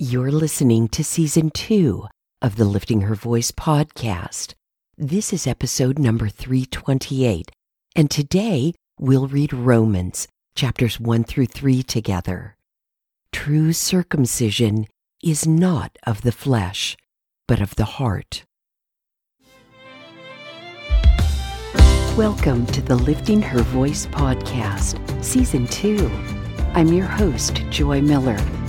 You're listening to season two of the Lifting Her Voice podcast. This is episode number 328, and today we'll read Romans chapters 1 through 3 together. True circumcision is not of the flesh, but of the heart. Welcome to the Lifting Her Voice podcast, season two. I'm your host, Joy Miller,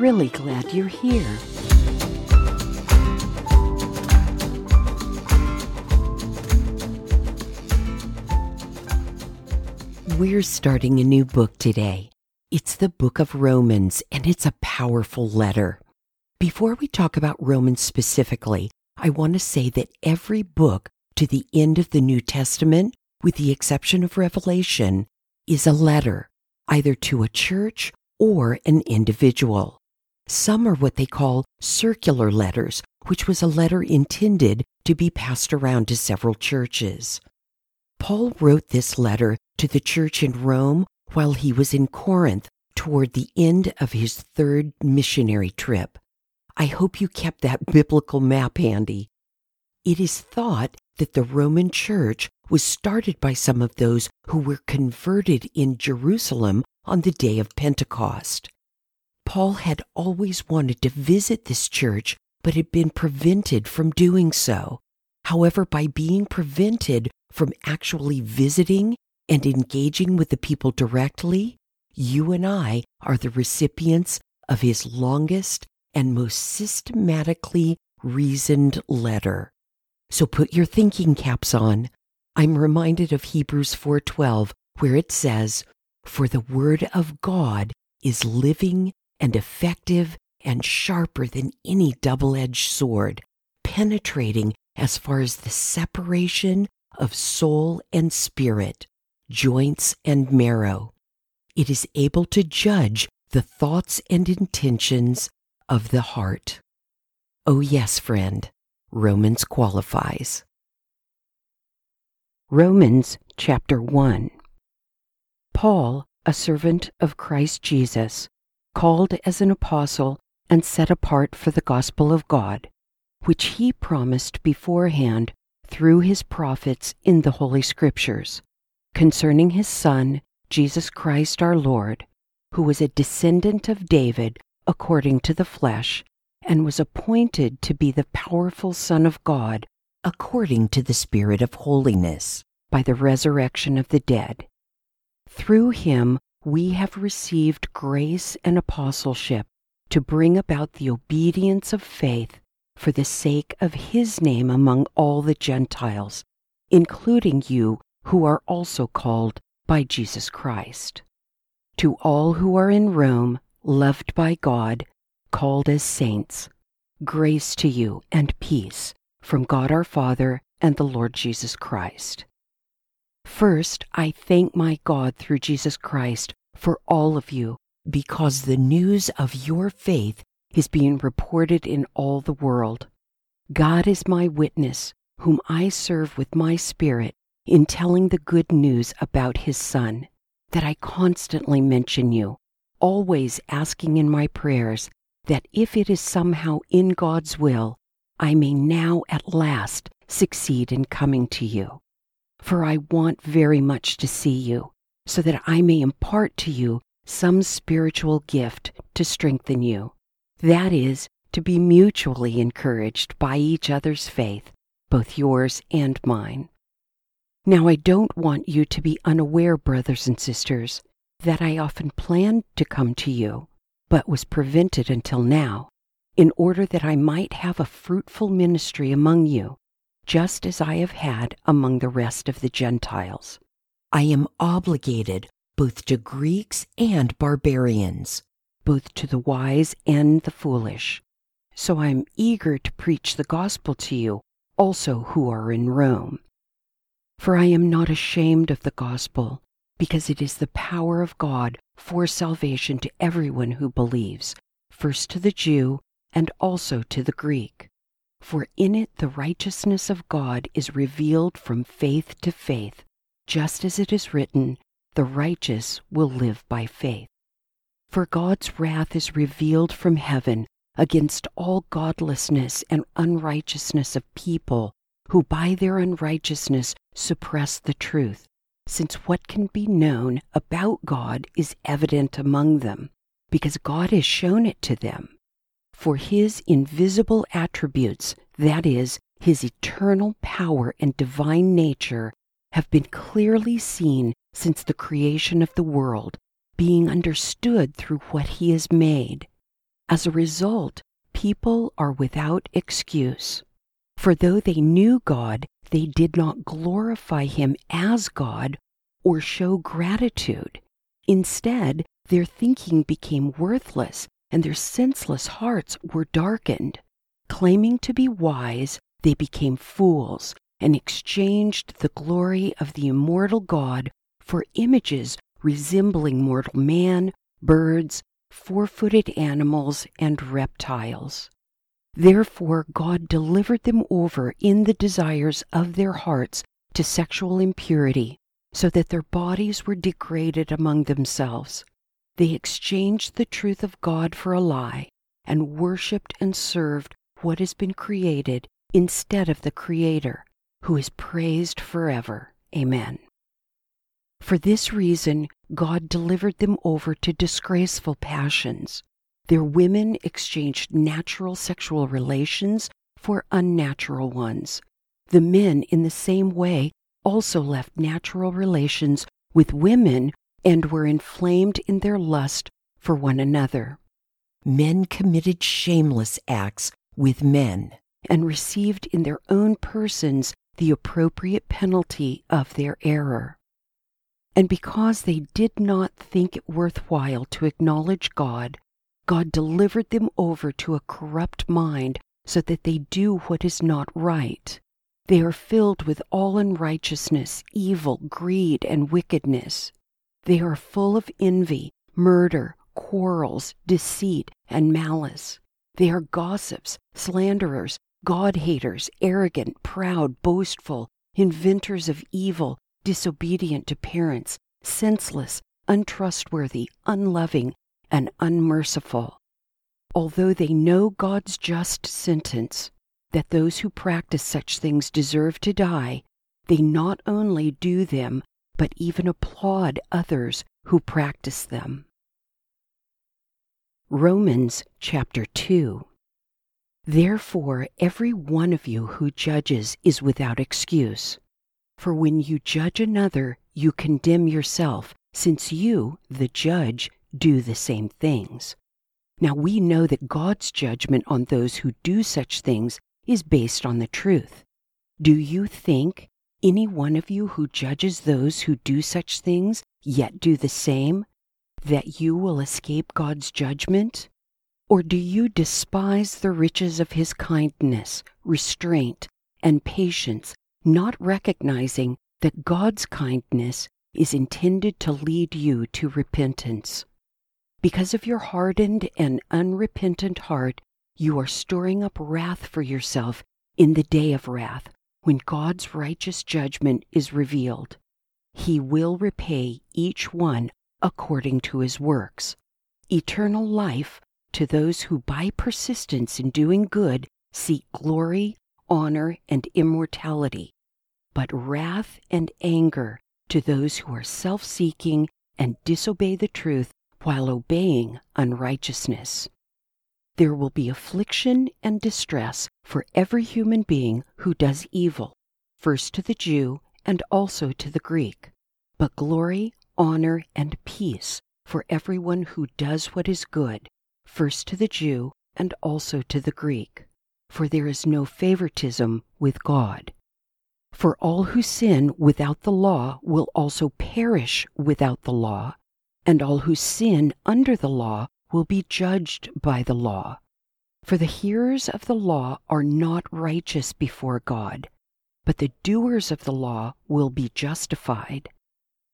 Really glad you're here. We're starting a new book today. It's the book of Romans, and it's a powerful letter. Before we talk about Romans specifically, I want to say that every book to the end of the New Testament, with the exception of Revelation, is a letter, either to a church or an individual. Some are what they call circular letters, which was a letter intended to be passed around to several churches. Paul wrote this letter to the church in Rome while he was in Corinth toward the end of his third missionary trip. I hope you kept that biblical map handy. It is thought that the Roman Church was started by some of those who were converted in Jerusalem on the day of Pentecost. Paul had always wanted to visit this church, but had been prevented from doing so. However, by being prevented from actually visiting and engaging with the people directly, you and I are the recipients of his longest and most systematically reasoned letter. So put your thinking caps on. I'm reminded of Hebrews 4:12 where it says, "For the word of God is living and effective and sharper than any double-edged sword, penetrating as far as the separation of soul and spirit, joints and marrow. It is able to judge the thoughts and intentions of the heart." Oh yes, friend. Romans qualifies. Romans chapter 1 Paul, a servant of Christ Jesus, called as an apostle and set apart for the gospel of God, which he promised beforehand through his prophets in the Holy Scriptures, concerning his Son, Jesus Christ our Lord, who was a descendant of David according to the flesh and was appointed to be the powerful Son of God according to the Spirit of holiness by the resurrection of the dead. Through him we have received grace and apostleship to bring about the obedience of faith for the sake of his name among all the Gentiles, including you who are also called by Jesus Christ. To all who are in Rome, loved by God, called as saints, grace to you and peace from God our Father and the Lord Jesus Christ. First, I thank my God through Jesus Christ for all of you, because the news of your faith is being reported in all the world. God is my witness, whom I serve with my spirit in telling the good news about his Son, that I constantly mention you, always asking in my prayers that if it is somehow in God's will, I may now at last succeed in coming to you. For I want very much to see you, so that I may impart to you some spiritual gift to strengthen you. That is, to be mutually encouraged by each other's faith, both yours and mine. Now, I don't want you to be unaware, brothers and sisters, that I often planned to come to you but was prevented until now, in order that I might have a fruitful ministry among you, just as I have had among the rest of the Gentiles. I am obligated both to Greeks and barbarians. both to the wise and the foolish. So I am eager to preach the gospel to you also who are in Rome. For I am not ashamed of the gospel, because it is the power of God for salvation to everyone who believes, first to the Jew and also to the Greek. For in it the righteousness of God is revealed from faith to faith, just as it is written, The righteous will live by faith. For God's wrath is revealed from heaven against all godlessness and unrighteousness of people who by their unrighteousness suppress the truth, since what can be known about God is evident among them, because God has shown it to them. For his invisible attributes, that is, his eternal power and divine nature, have been clearly seen since the creation of the world, being understood through what he has made as a result, people are without excuse. For though they knew God, they did not glorify Him as God or show gratitude. Instead, their thinking became worthless and their senseless hearts were darkened. Claiming to be wise, they became fools and exchanged the glory of the immortal God for images resembling mortal man, birds, four footed animals, and reptiles. Therefore, God delivered them over in the desires of their hearts to sexual impurity, so that their bodies were degraded among themselves. They exchanged the truth of God for a lie, and worshipped and served what has been created instead of the Creator, who is praised forever. Amen. For this reason, God delivered them over to disgraceful passions. Their women exchanged natural sexual relations for unnatural ones. The men, in the same way, also left natural relations with women and were inflamed in their lust for one another. Men committed shameless acts with men and received in their own persons the appropriate penalty of their error. And because they did not think it worthwhile to acknowledge God, God delivered them over to a corrupt mind so that they do what is not right. They are filled with all unrighteousness, evil, greed, and wickedness. They are full of envy, murder, quarrels, deceit, and malice. They are gossips, slanderers, God haters, arrogant, proud, boastful, inventors of evil, disobedient to parents, senseless, untrustworthy, unloving, and unmerciful. Although they know God's just sentence, that those who practice such things deserve to die, they not only do them, but even applaud others who practice them. Romans chapter 2 Therefore, every one of you who judges is without excuse. For when you judge another, you condemn yourself, since you, the judge, do the same things. Now we know that God's judgment on those who do such things is based on the truth. Do you think any one of you who judges those who do such things yet do the same, that you will escape God's judgment? Or do you despise the riches of his kindness, restraint, and patience, not recognizing that God's kindness is intended to lead you to repentance. Because of your hardened and unrepentant heart, you are storing up wrath for yourself in the day of wrath, when God's righteous judgment is revealed. He will repay each one according to his works. Eternal life to those who by persistence in doing good seek glory, honor, and immortality, but wrath and anger to those who are self seeking and disobey the truth while obeying unrighteousness. There will be affliction and distress for every human being who does evil, first to the Jew and also to the Greek, but glory, honor, and peace for everyone who does what is good, first to the Jew and also to the Greek for there is no favoritism with God. For all who sin without the law will also perish without the law, and all who sin under the law will be judged by the law. For the hearers of the law are not righteous before God, but the doers of the law will be justified.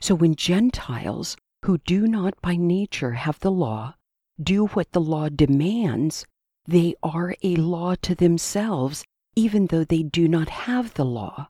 So when Gentiles, who do not by nature have the law, do what the law demands, they are a law to themselves, even though they do not have the law.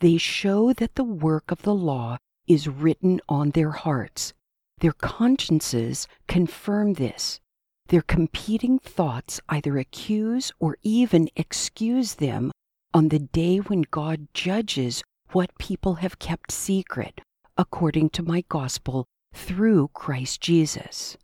They show that the work of the law is written on their hearts. Their consciences confirm this. Their competing thoughts either accuse or even excuse them on the day when God judges what people have kept secret, according to my gospel through Christ Jesus.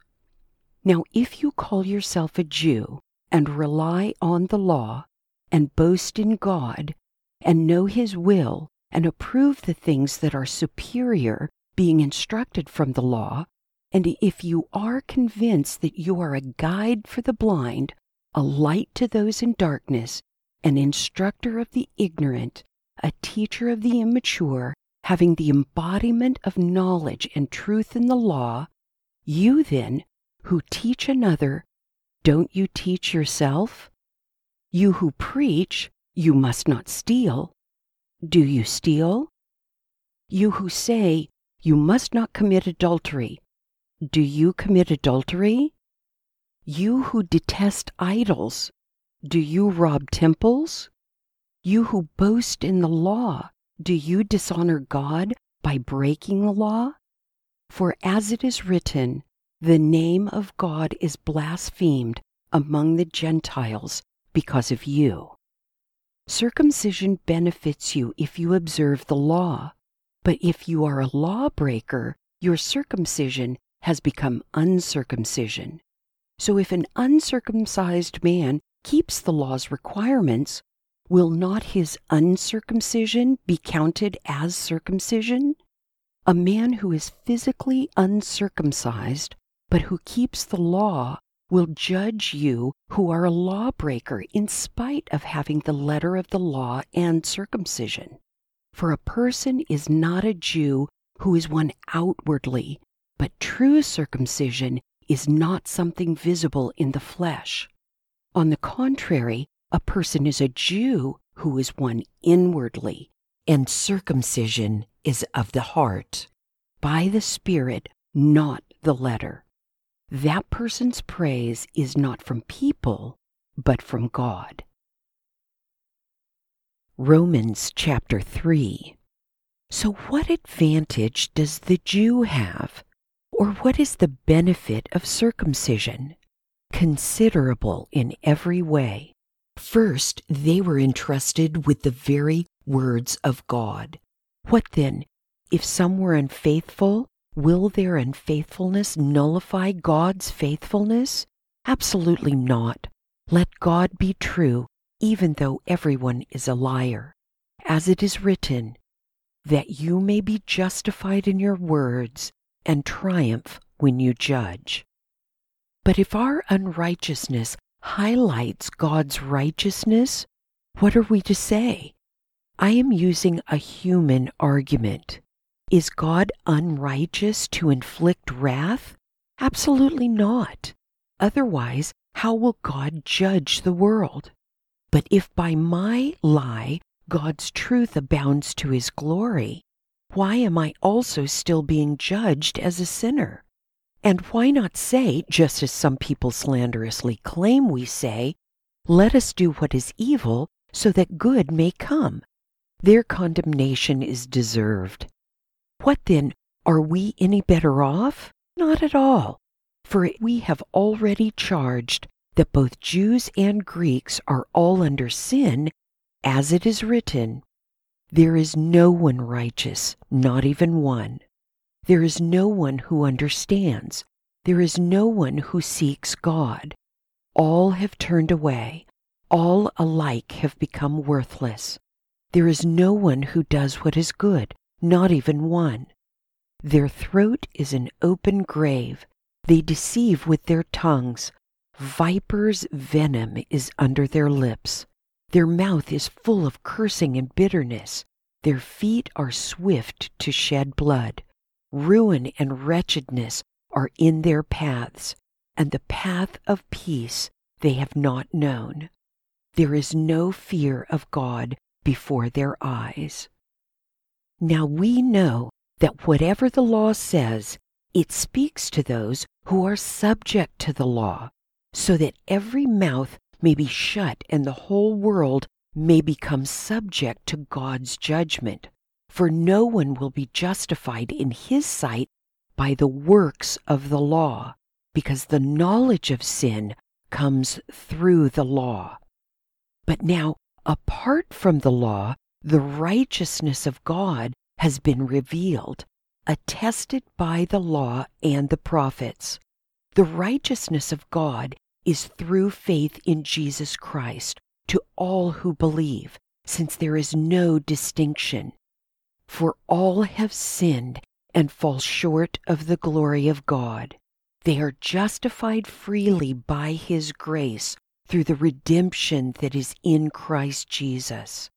Now, if you call yourself a Jew and rely on the law and boast in God and know His will and approve the things that are superior, being instructed from the law, and if you are convinced that you are a guide for the blind, a light to those in darkness, an instructor of the ignorant, a teacher of the immature, having the embodiment of knowledge and truth in the law, you then, who teach another, don't you teach yourself? You who preach, you must not steal, do you steal? You who say, You must not commit adultery, do you commit adultery? You who detest idols, do you rob temples? You who boast in the law, do you dishonor God by breaking the law? For as it is written, the name of God is blasphemed among the Gentiles because of you. Circumcision benefits you if you observe the law, but if you are a lawbreaker, your circumcision has become uncircumcision. So if an uncircumcised man keeps the law's requirements, will not his uncircumcision be counted as circumcision? A man who is physically uncircumcised, but who keeps the law, will judge you who are a lawbreaker in spite of having the letter of the law and circumcision. For a person is not a Jew who is one outwardly, but true circumcision is not something visible in the flesh. On the contrary, a person is a Jew who is one inwardly, and circumcision is of the heart, by the Spirit, not the letter that person's praise is not from people, but from God. Romans chapter 3. So, what advantage does the Jew have? Or what is the benefit of circumcision? Considerable in every way. First, they were entrusted with the very words of God. What then? If some were unfaithful, Will their unfaithfulness nullify God's faithfulness? Absolutely not. Let God be true, even though everyone is a liar. As it is written, that you may be justified in your words and triumph when you judge. But if our unrighteousness highlights God's righteousness, what are we to say? I am using a human argument. Is God unrighteous to inflict wrath? Absolutely not. Otherwise, how will God judge the world? But if by my lie God's truth abounds to his glory, why am I also still being judged as a sinner? And why not say, just as some people slanderously claim we say, let us do what is evil so that good may come? Their condemnation is deserved. What then? Are we any better off? Not at all. For we have already charged that both Jews and Greeks are all under sin, as it is written, There is no one righteous, not even one. There is no one who understands. There is no one who seeks God. All have turned away. All alike have become worthless. There is no one who does what is good, not even one. Their throat is an open grave. They deceive with their tongues. Viper's venom is under their lips. Their mouth is full of cursing and bitterness. Their feet are swift to shed blood. Ruin and wretchedness are in their paths. and the path of peace they have not known. There is no fear of God before their eyes. Now we know that whatever the law says, it speaks to those who are subject to the law, so that every mouth may be shut and the whole world may become subject to God's judgment. For no one will be justified in his sight by the works of the law, because the knowledge of sin comes through the law. But now, apart from the law, the righteousness of God has been revealed, attested by the law and the prophets. The righteousness of God is through faith in Jesus Christ to all who believe, since there is no distinction. For all have sinned and fall short of the glory of God. They are justified freely by His grace through the redemption that is in Christ Jesus.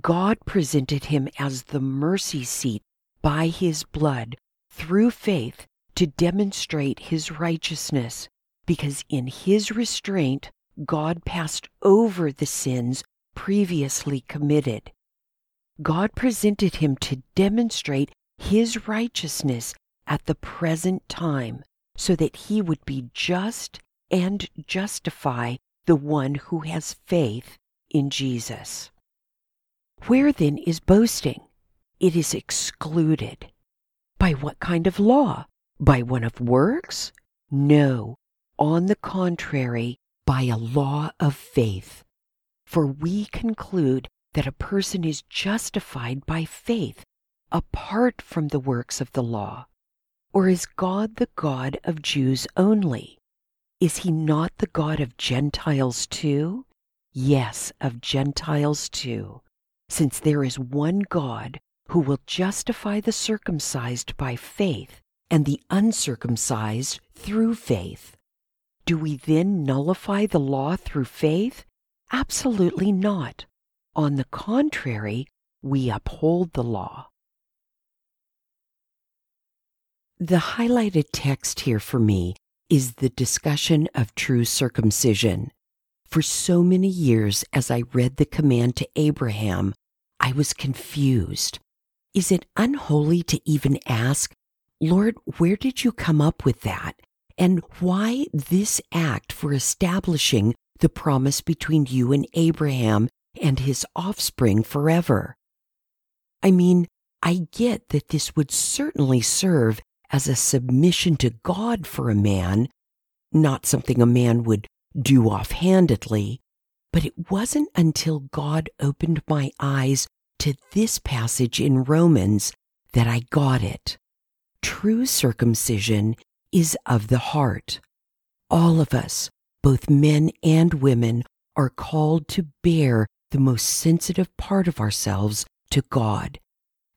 God presented Him as the mercy seat by His blood through faith to demonstrate His righteousness, because in His restraint God passed over the sins previously committed. God presented Him to demonstrate his righteousness at the present time, so that he would be just and justify the one who has faith in Jesus. Where then is boasting? It is excluded. By what kind of law? By one of works? No, on the contrary, by a law of faith. For we conclude that a person is justified by faith apart from the works of the law? Or is God the God of Jews only? Is he not the God of Gentiles too? Yes, of Gentiles too, since there is one God who will justify the circumcised by faith and the uncircumcised through faith. Do we then nullify the law through faith? Absolutely not. On the contrary, we uphold the law. The highlighted text here for me is the discussion of true circumcision. For so many years, as I read the command to Abraham, I was confused. Is it unholy to even ask, Lord, where did you come up with that? And why this act for establishing the promise between you and Abraham and his offspring forever? I mean, I get that this would certainly serve as a submission to God for a man, not something a man would do offhandedly, but it wasn't until God opened my eyes to this passage in Romans that I got it. True circumcision is of the heart. All of us, both men and women, are called to bare the most sensitive part of ourselves to God.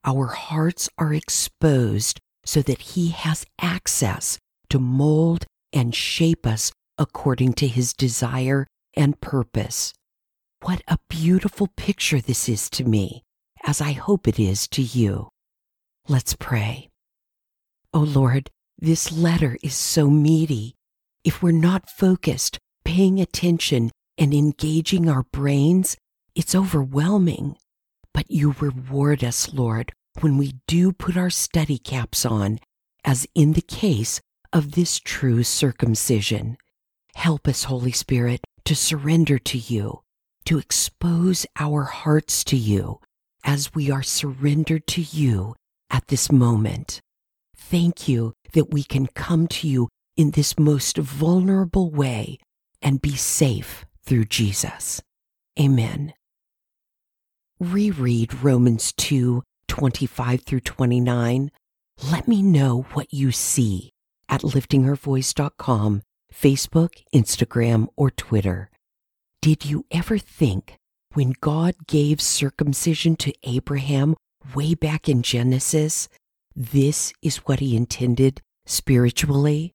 Our hearts are exposed so that He has access to mold and shape us according to His desire and purpose. What a beautiful picture this is to me, as I hope it is to you. Let's pray. Oh Lord, this letter is so meaty. If we're not focused, paying attention, and engaging our brains, it's overwhelming. But you reward us, Lord, when we do put our study caps on, as in the case of this true circumcision. Help us, Holy Spirit, to surrender to you, to expose our hearts to you as we are surrendered to you at this moment. Thank you that we can come to you in this most vulnerable way and be safe through Jesus. Amen. Reread Romans 2 25 through 29, let me know what you see at liftinghervoice.com, Facebook, Instagram, or Twitter. Did you ever think when God gave circumcision to Abraham way back in Genesis, this is what he intended spiritually?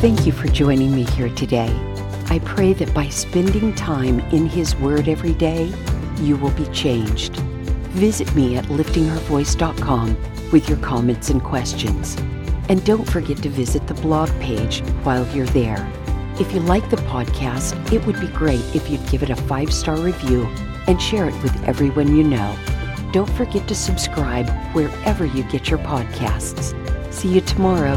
Thank you for joining me here today. I pray that by spending time in His Word every day, you will be changed. Visit me at liftinghervoice.com with your comments and questions. And don't forget to visit the blog page while you're there. If you like the podcast, it would be great if you'd give it a five star review and share it with everyone you know. Don't forget to subscribe wherever you get your podcasts. See you tomorrow.